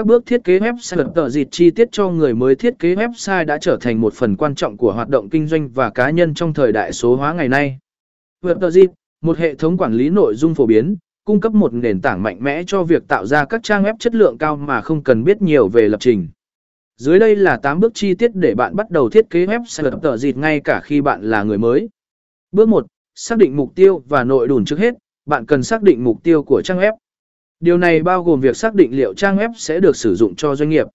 Các bước thiết kế website tờ dịt chi tiết cho người mới thiết kế website đã trở thành một phần quan trọng của hoạt động kinh doanh và cá nhân trong thời đại số hóa ngày nay. Web tờ dịt, một hệ thống quản lý nội dung phổ biến, cung cấp một nền tảng mạnh mẽ cho việc tạo ra các trang web chất lượng cao mà không cần biết nhiều về lập trình. Dưới đây là 8 bước chi tiết để bạn bắt đầu thiết kế website tờ dịt ngay cả khi bạn là người mới. Bước 1. Xác định mục tiêu và nội đùn trước hết, bạn cần xác định mục tiêu của trang web. Điều này bao gồm việc xác định liệu trang web sẽ được sử dụng cho doanh nghiệp,